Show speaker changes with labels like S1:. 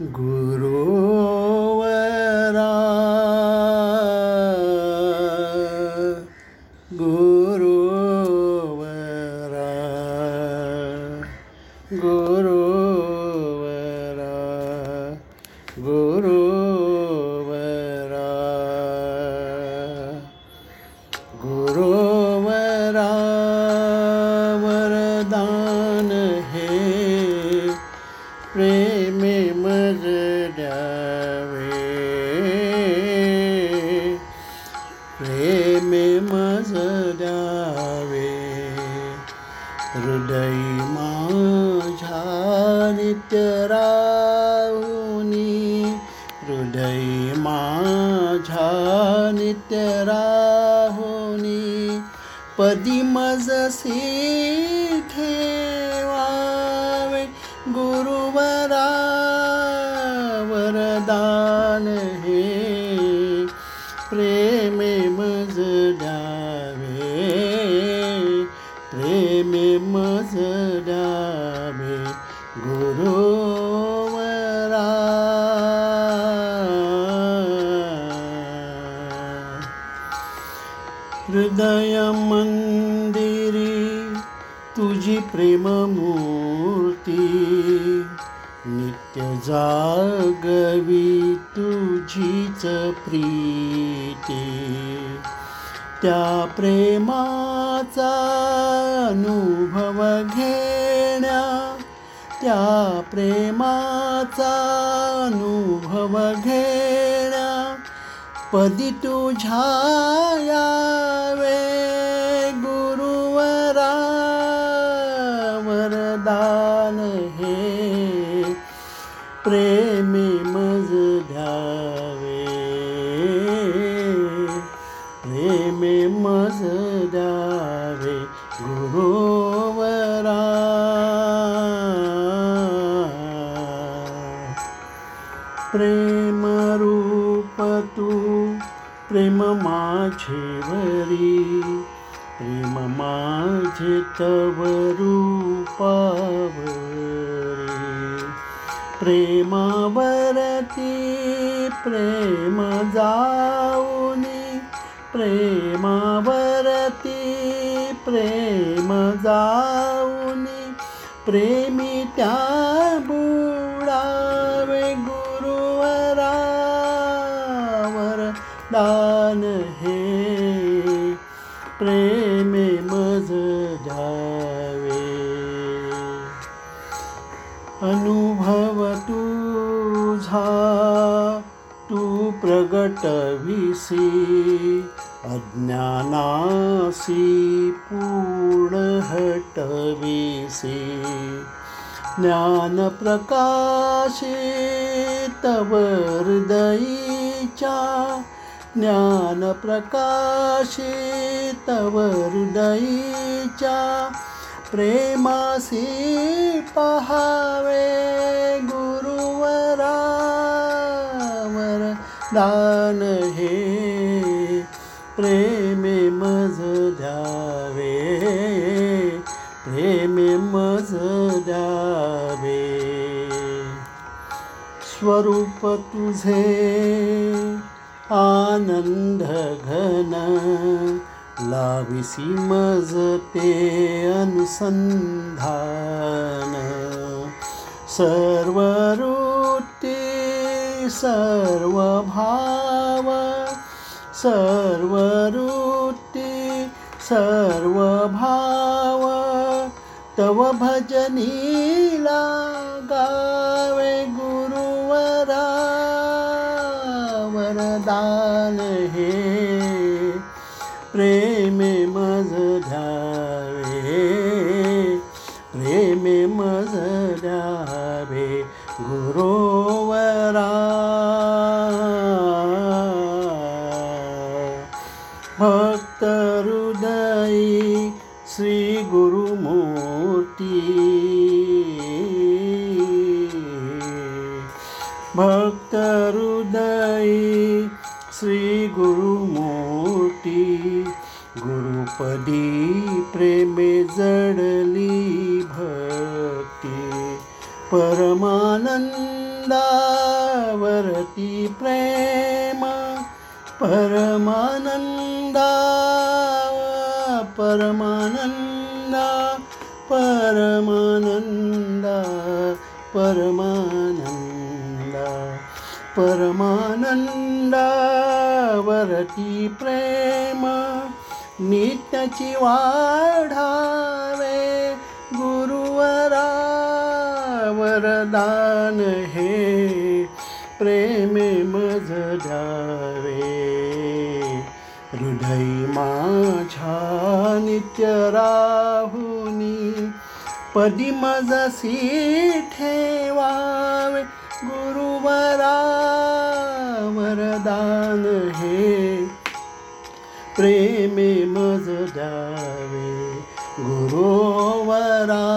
S1: गुरुवरा गुरु गुरुवरा प्रेमे मज द्यावे हृदय माझ्या राहुनी हृदय माझ्या राहुनी पदी मजसी ठेवावे गुरुवरा प्रेमे मज द्यावे गुरुवरा हृदय मंदिरी तुझी प्रेममूर्ती नित्य जागवी तुझीच प्रीती। त्या प्रेमाचा अनुभव घेण्या त्या प्रेमाचा अनुभव घेण्या. पदी तुझ्या यावे गुरुवरा वरदान हे प्रेमी सदा गुरुवरा प्रेमरूप प्रेम प्रेममाझे तव जरी प्रेमवरती प्रेम जाऊ प्रेमावरती प्रेम जाऊनी, प्रेमी त्या बुडावे गुरुवरावर दान हे. प्रेमे मज जावे. अनुभव तुझा, तू प्रगटविसी अज्ञानासी पूर्ण हटविसी ज्ञानप्रकाशे तव हृदयीच्या ज्ञानप्रकाशे तव हृदयीच्या प्रेमासी पहावे गुरुवरावर दान हे प्रेमे मज द्यावे प्रेम मज द्यावे स्वरूप तुझे आनंद घन, लाविसी मज ते अनुसंधान। सर्व वृत्ती सर्व भाव सर्व भाव तव भजनीला गावे गुरुवरा वरदान हे। प्रेमे मज द्यावे प्रेमे मज द्यावे गुरुवरा भक्तहृदयी श्रीगुरुमूर्ति गुरुपदी प्रेमे जडली भक्ति परमानन्दावरति परमानन्दवरती परमानन्दा परमानन्द परमानन्दनन्द परमानंदावरती प्रेम नित्याची वाढावे. गुरुवरा वरदान हे प्रेमे मज द्यावे. हृदय माझ्या नित्य राहुनी पदी मजसी ठेवावे. गुरुवरा हे। प्रेमे मज मे गुरुवरा